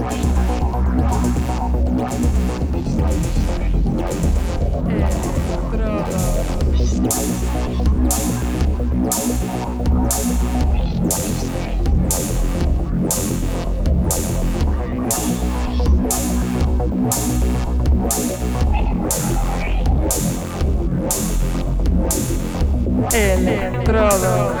Estrada. Electrodos.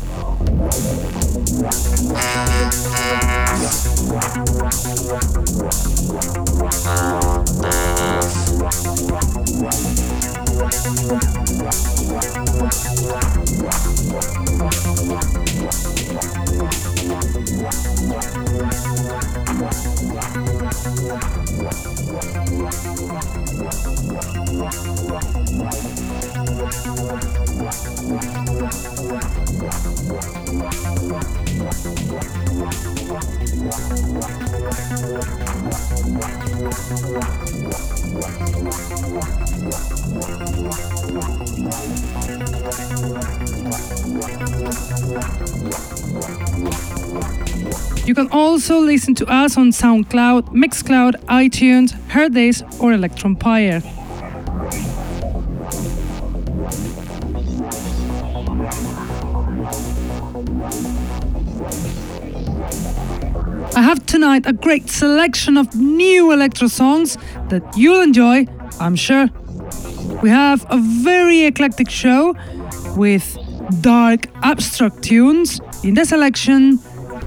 Listen to us on SoundCloud, Mixcloud, iTunes, Hearthis, or Electronpire. I have tonight a great selection of new electro songs that you'll enjoy, I'm sure. We have a very eclectic show with dark abstract tunes in the selection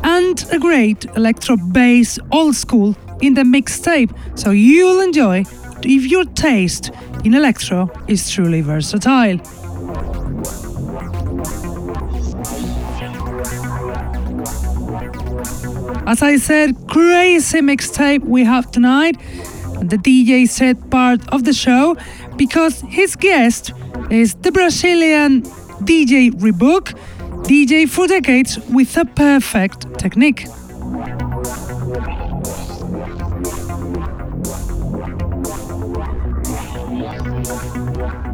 and a great electro bass old school in the mixtape, so you'll enjoy if your taste in electro is truly versatile. As I said, crazy mixtape we have tonight. The DJ said part of the show because his guest is the Brazilian DJ Rebook, DJ for decades with a perfect technique.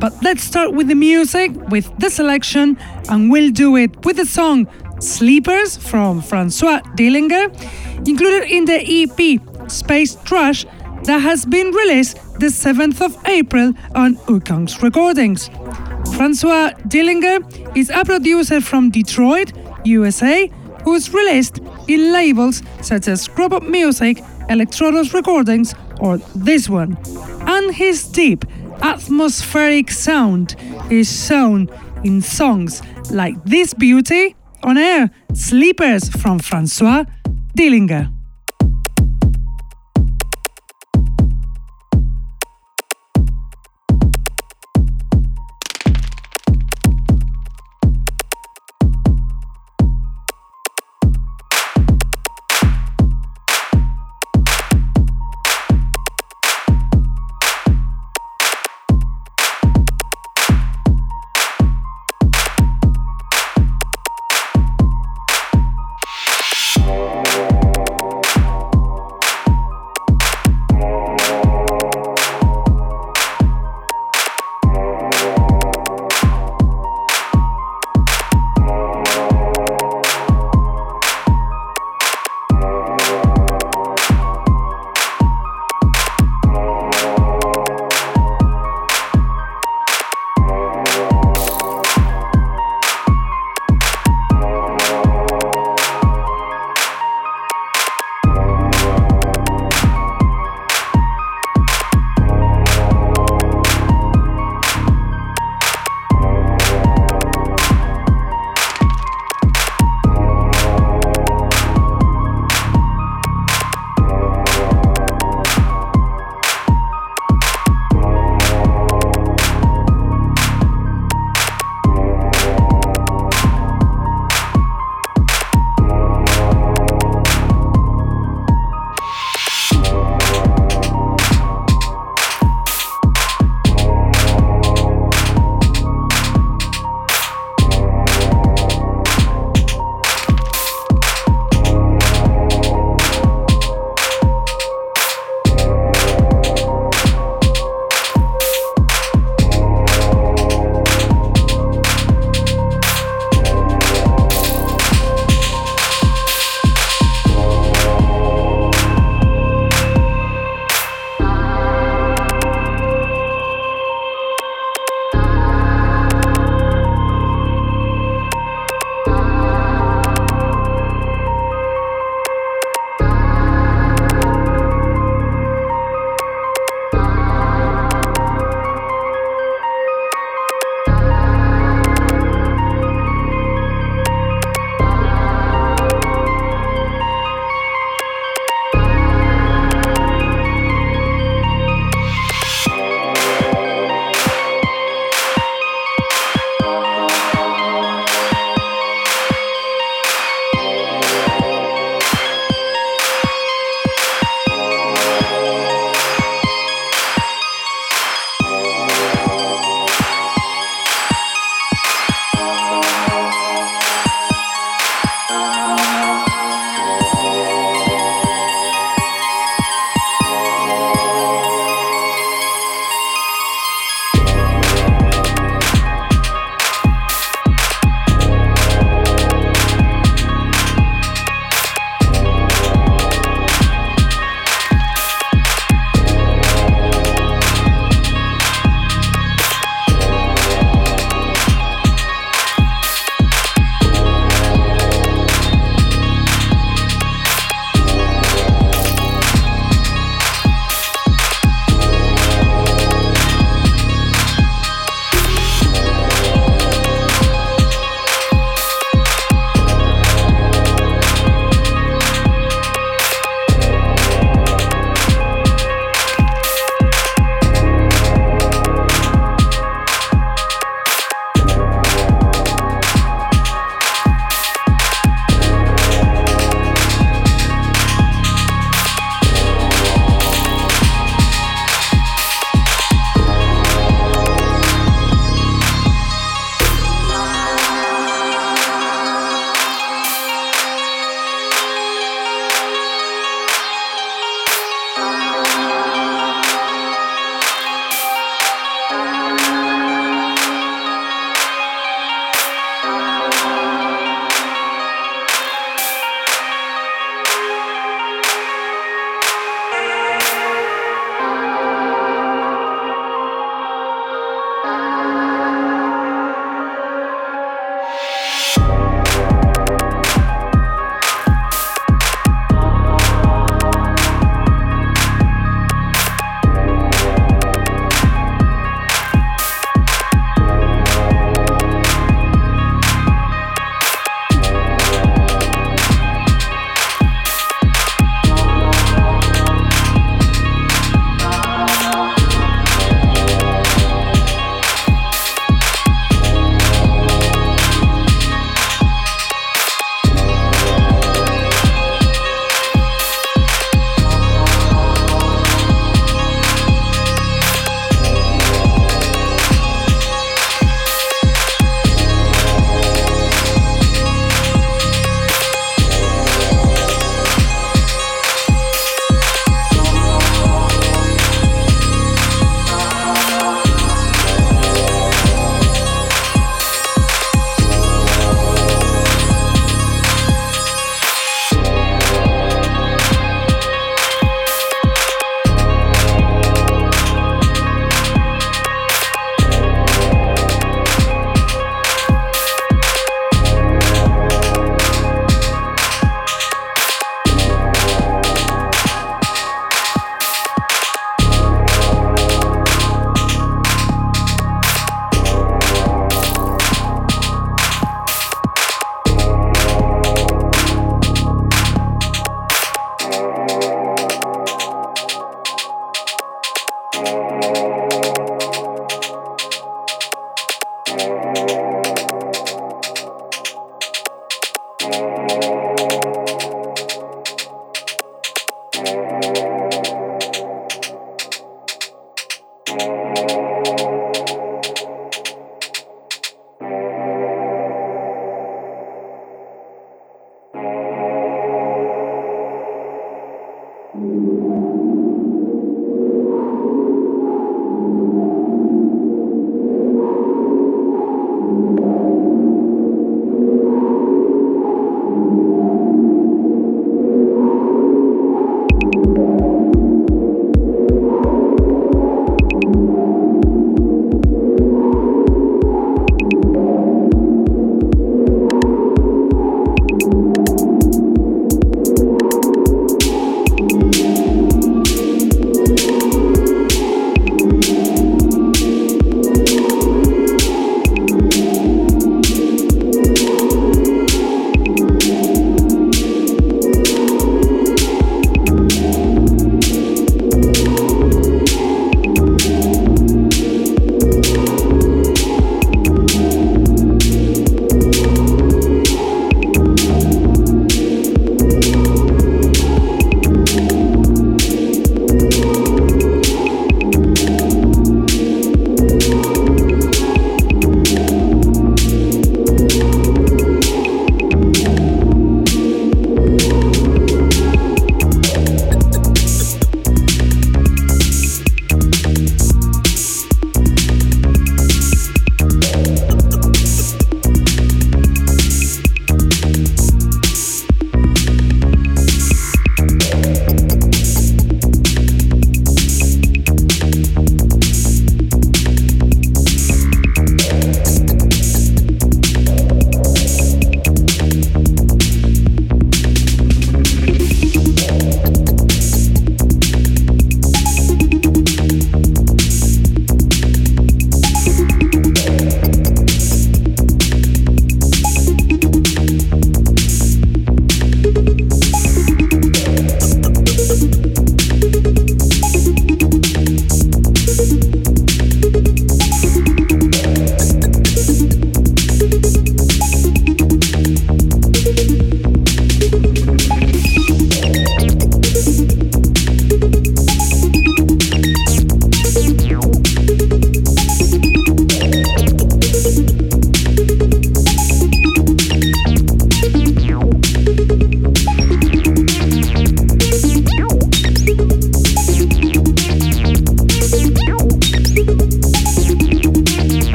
But let's start with the music, with the selection, and we'll do it with the song Sleepers from Francois Dillinger, included in the EP Space Trash that has been released the 7th of April on Ukongs Recordings. Francois Dillinger is a producer from Detroit, USA, who's released in labels such as Robot Music, Electrodos Recordings, or this one. And his deep, atmospheric sound is shown in songs like This Beauty on air, Sleepers from Francois Dillinger.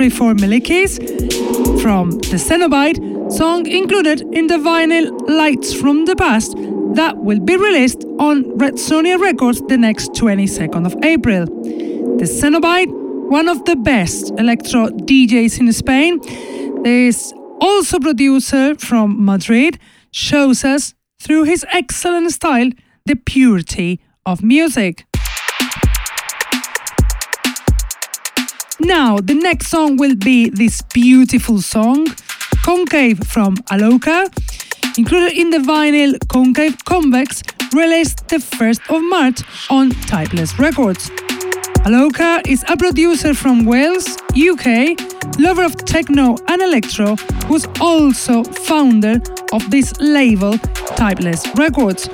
Country for Milikis from the Cenobite, song included in the vinyl Lights from the Past that will be released on Red Sonja Records the next 22nd of April. The Cenobite, one of the best electro DJs in Spain, is also producer from Madrid, shows us through his excellent style the purity of music. Now, the next song will be this beautiful song, Concave from Aloka, included in the vinyl Concave Convex, released the 1st of March on Typeless Records. Aloka is a producer from Wales, UK, lover of techno and electro, who's also founder of this label, Typeless Records.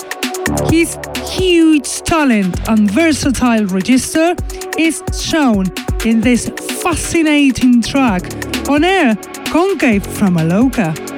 His huge talent and versatile register is shown in this fascinating track on air, Concave from Aloka.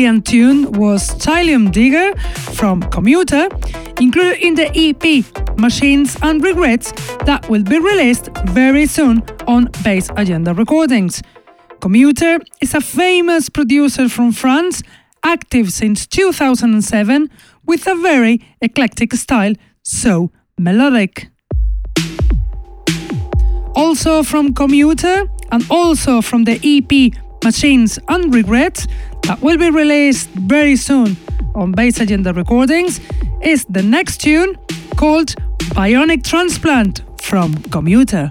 Brilliant tune was Stylium Digger from Commuter, included in the EP Machines and Regrets that will be released very soon on Bass Agenda Recordings. Commuter is a famous producer from France, active since 2007, with a very eclectic style, so melodic. Also from Commuter and also from the EP Machines and Regrets will be released very soon on Bass Agenda Recordings is the next tune called Bionic Transplant from Commuter.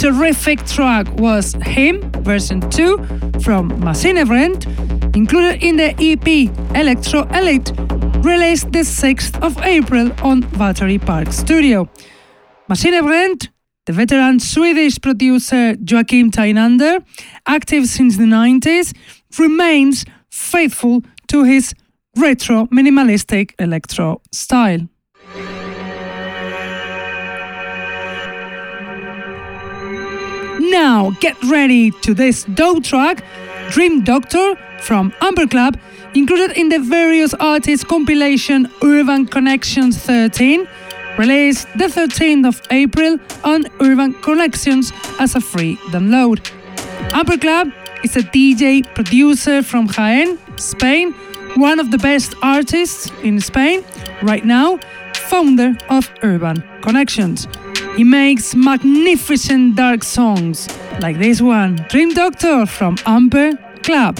Terrific track was Him version 2 from Maskinebrennt, included in the EP Electro Elite, released the 6th of April on Battery Park Studio. Maskinebrennt, the veteran Swedish producer Joakim Tynander, active since the 90s, remains faithful to his retro minimalistic electro style. Now get ready to this dope track, Dream Doctor from Amber Club, included in the various artists compilation Urban Connections 13, released the 13th of April on Urban Connections as a free download. Amber Club is a DJ producer from Jaén, Spain, one of the best artists in Spain right now, founder of Urban Connections. He makes magnificent dark songs like this one, Dream Doctor from Amber Club.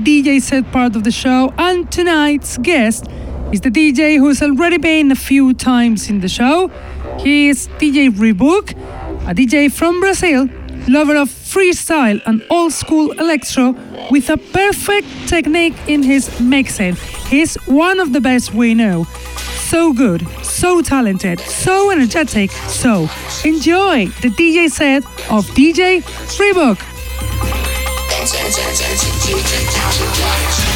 DJ set part of the show, and tonight's guest is the DJ who's already been a few times in the show. He is DJ Rebook, a DJ from Brazil, lover of freestyle and old school electro with a perfect technique in his mixing. He's one of the best we know. So good, so talented, so energetic. So enjoy the DJ set of DJ Rebook. 前前前前前前前前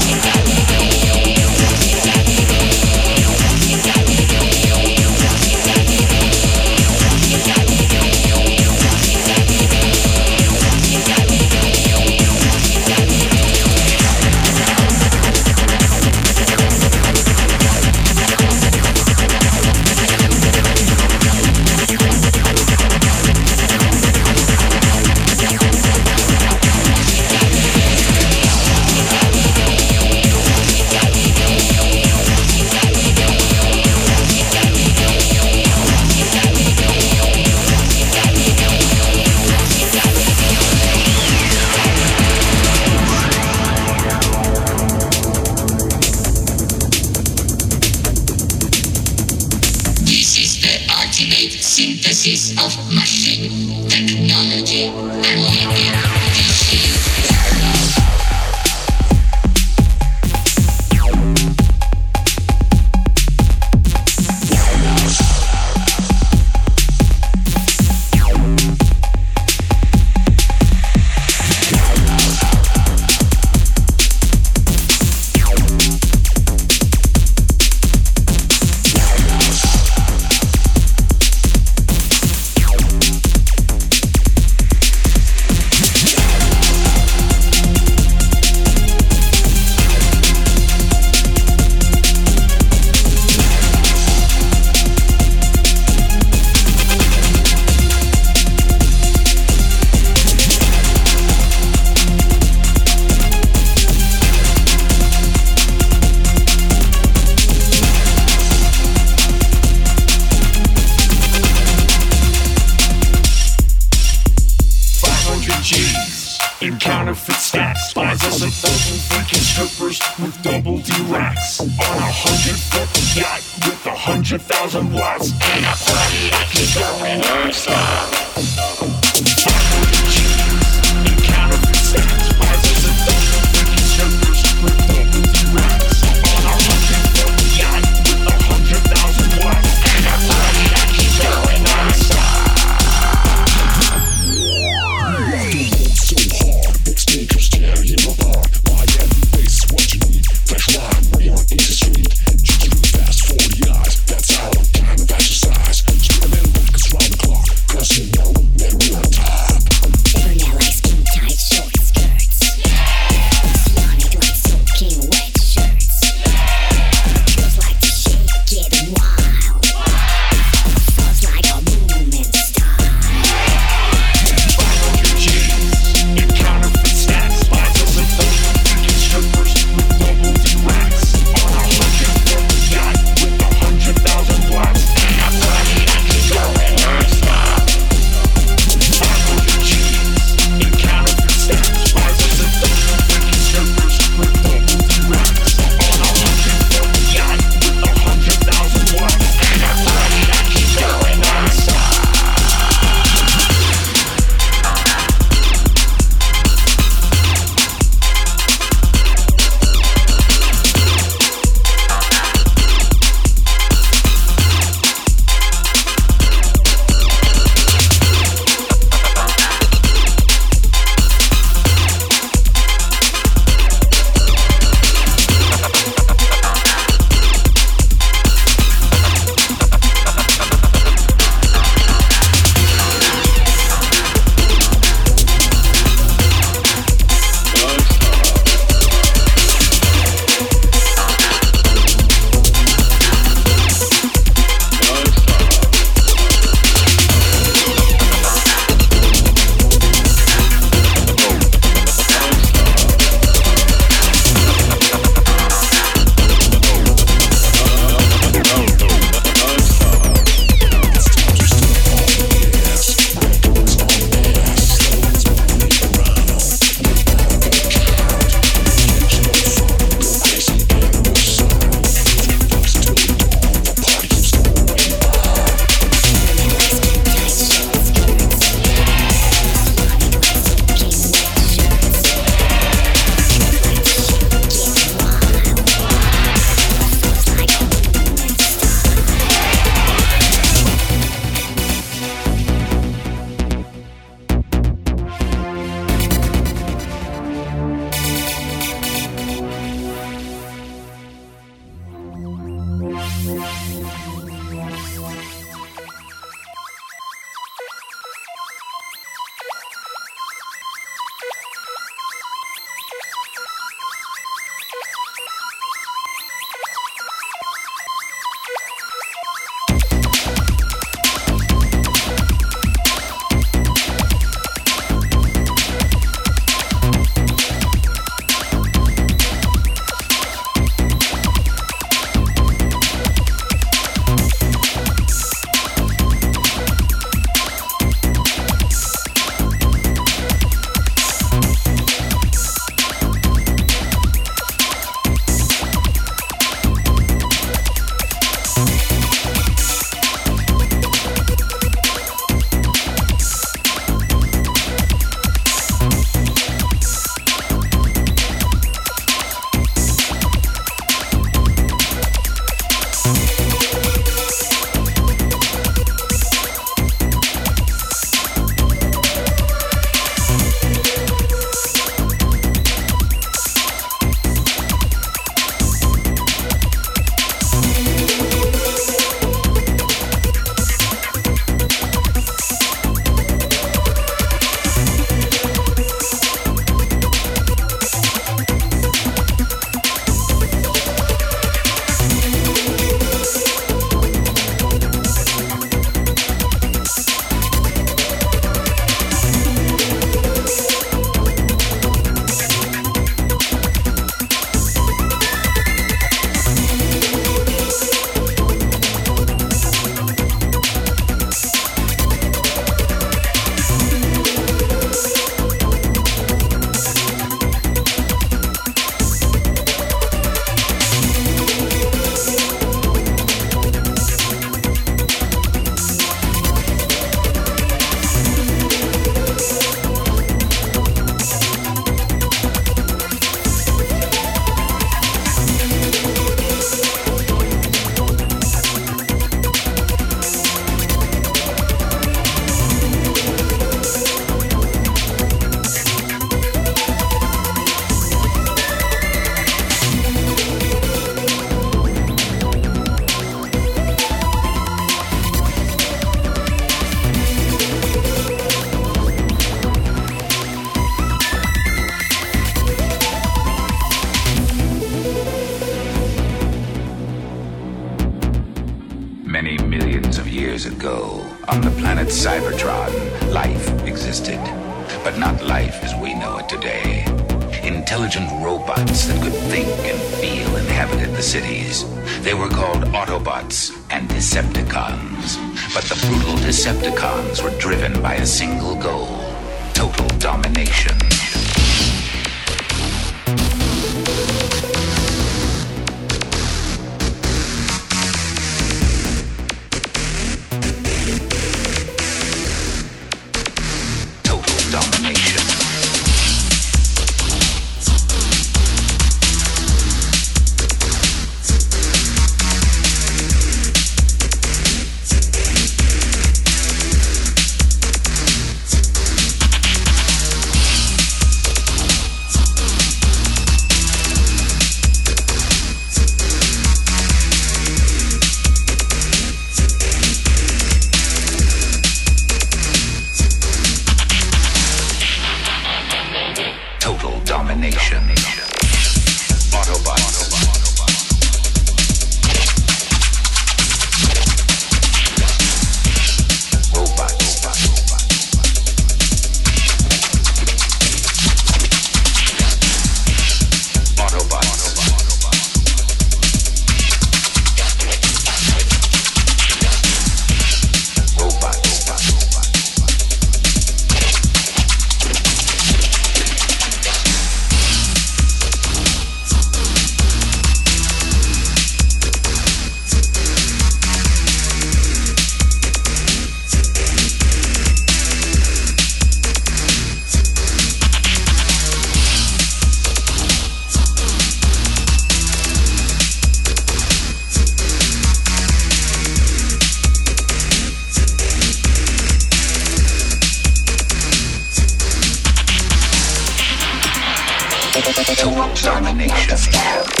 quero.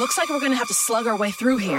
Looks like we're gonna have to slug our way through here.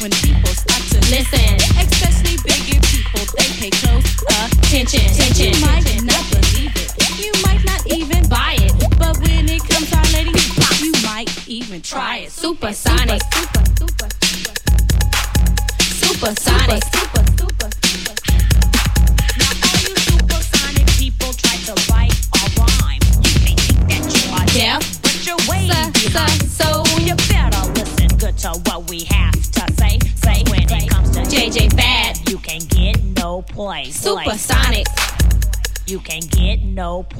when people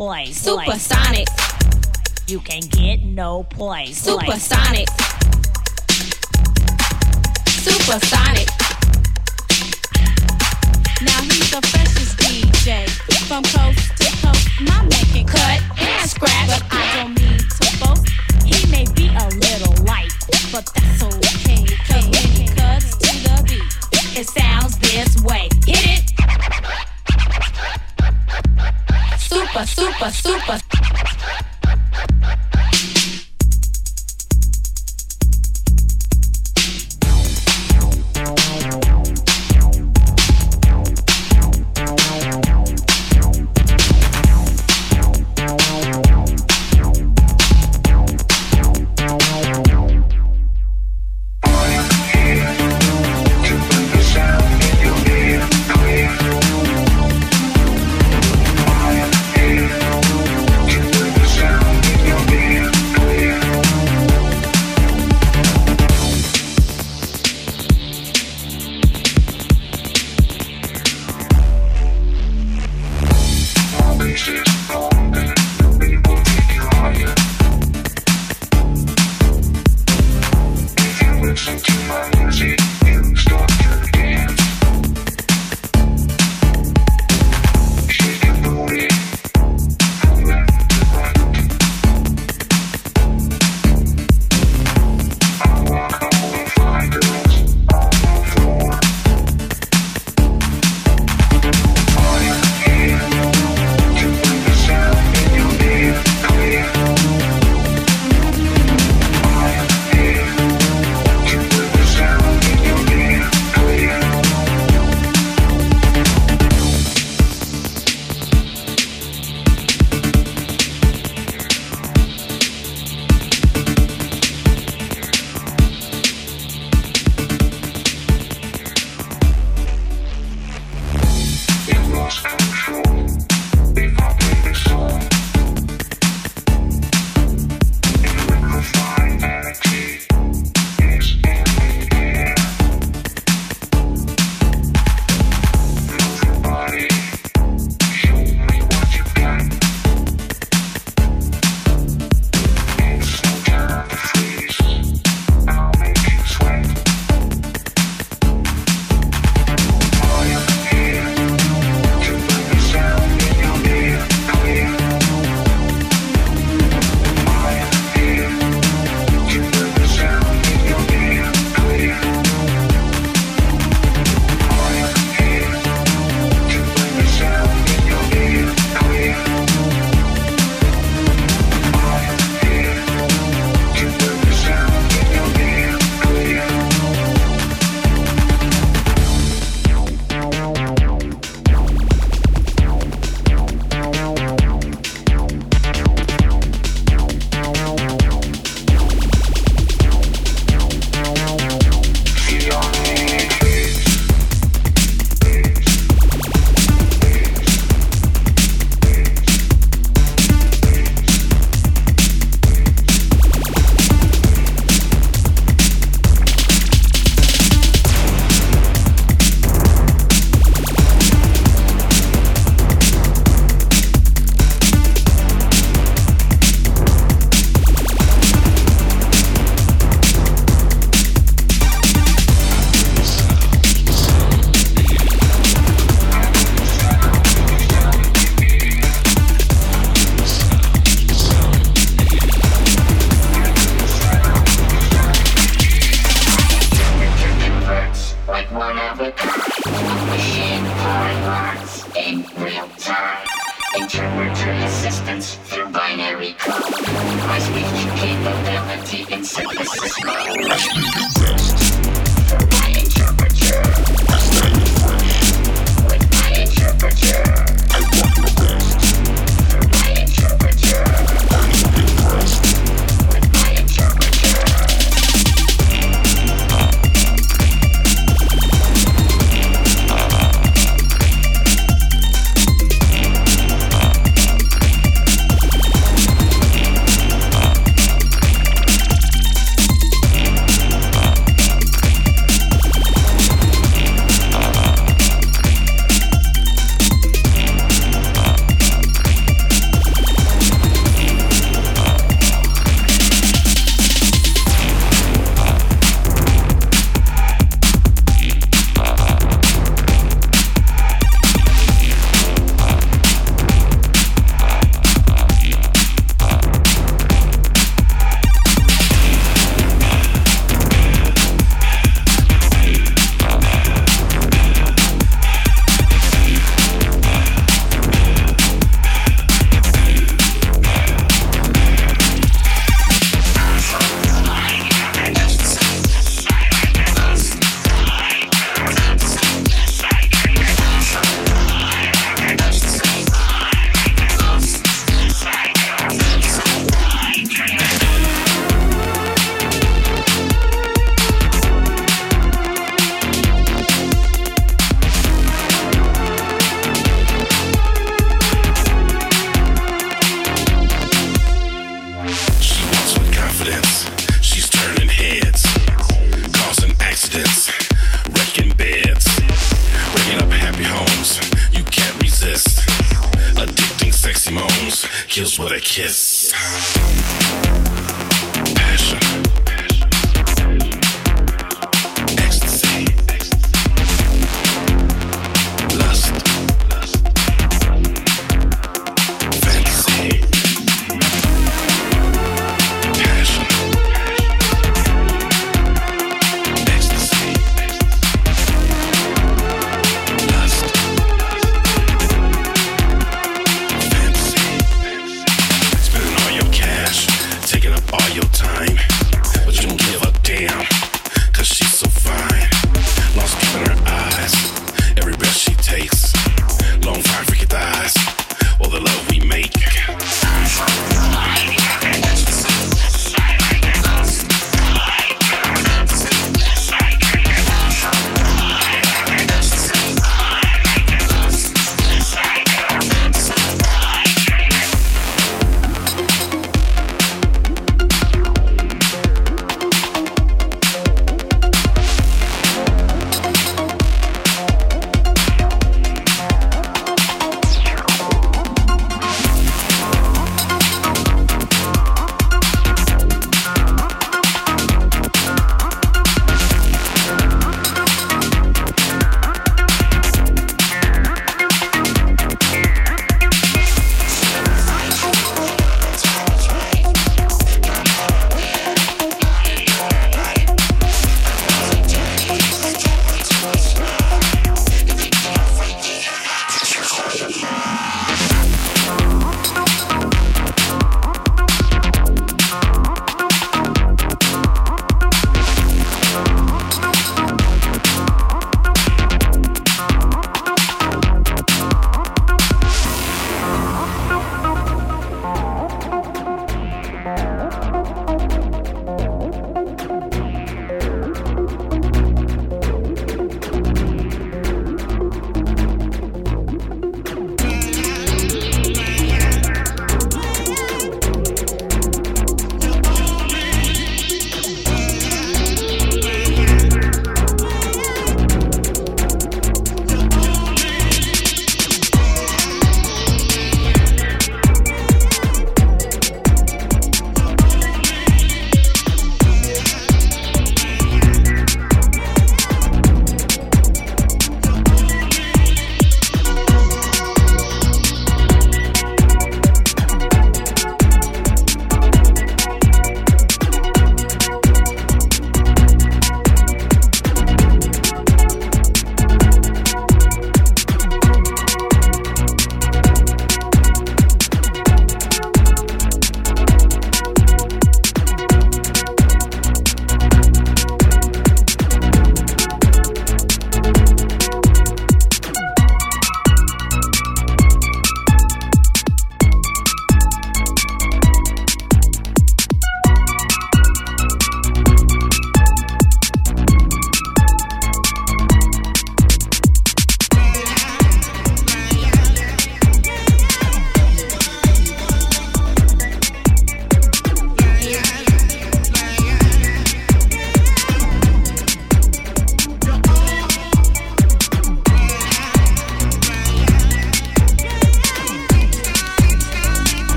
place. Supersonic. You can get no place. Supersonic. Supersonic. Now he's the freshest DJ from coast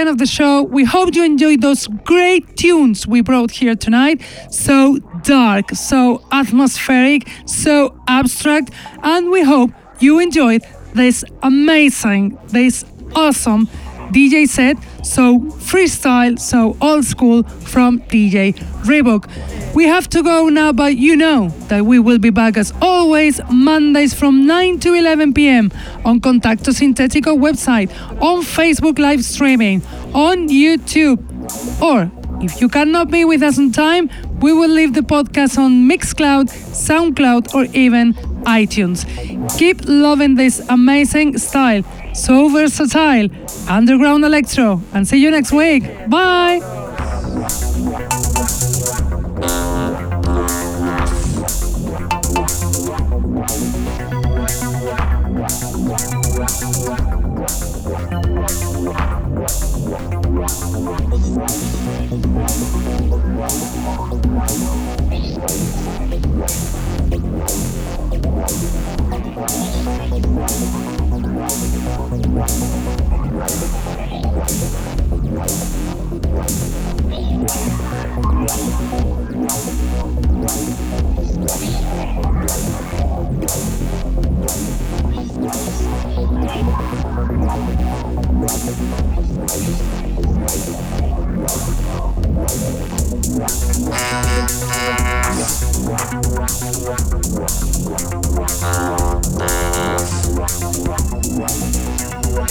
end of the show. We hope you enjoyed those great tunes we brought here tonight. So dark, so atmospheric, so abstract, and we hope you enjoyed this amazing, this awesome DJ set, so freestyle, so old school from DJ Reebok. We have to go now, but you know that we will be back as always Mondays from 9 to 11 p.m. on Contacto Sintetico website, on Facebook live streaming, on YouTube, or if you cannot be with us on time, we will leave the podcast on Mixcloud, SoundCloud, or even iTunes. Keep loving this amazing style, so versatile, underground electro, and see you next week. Bye! Wow. Wow.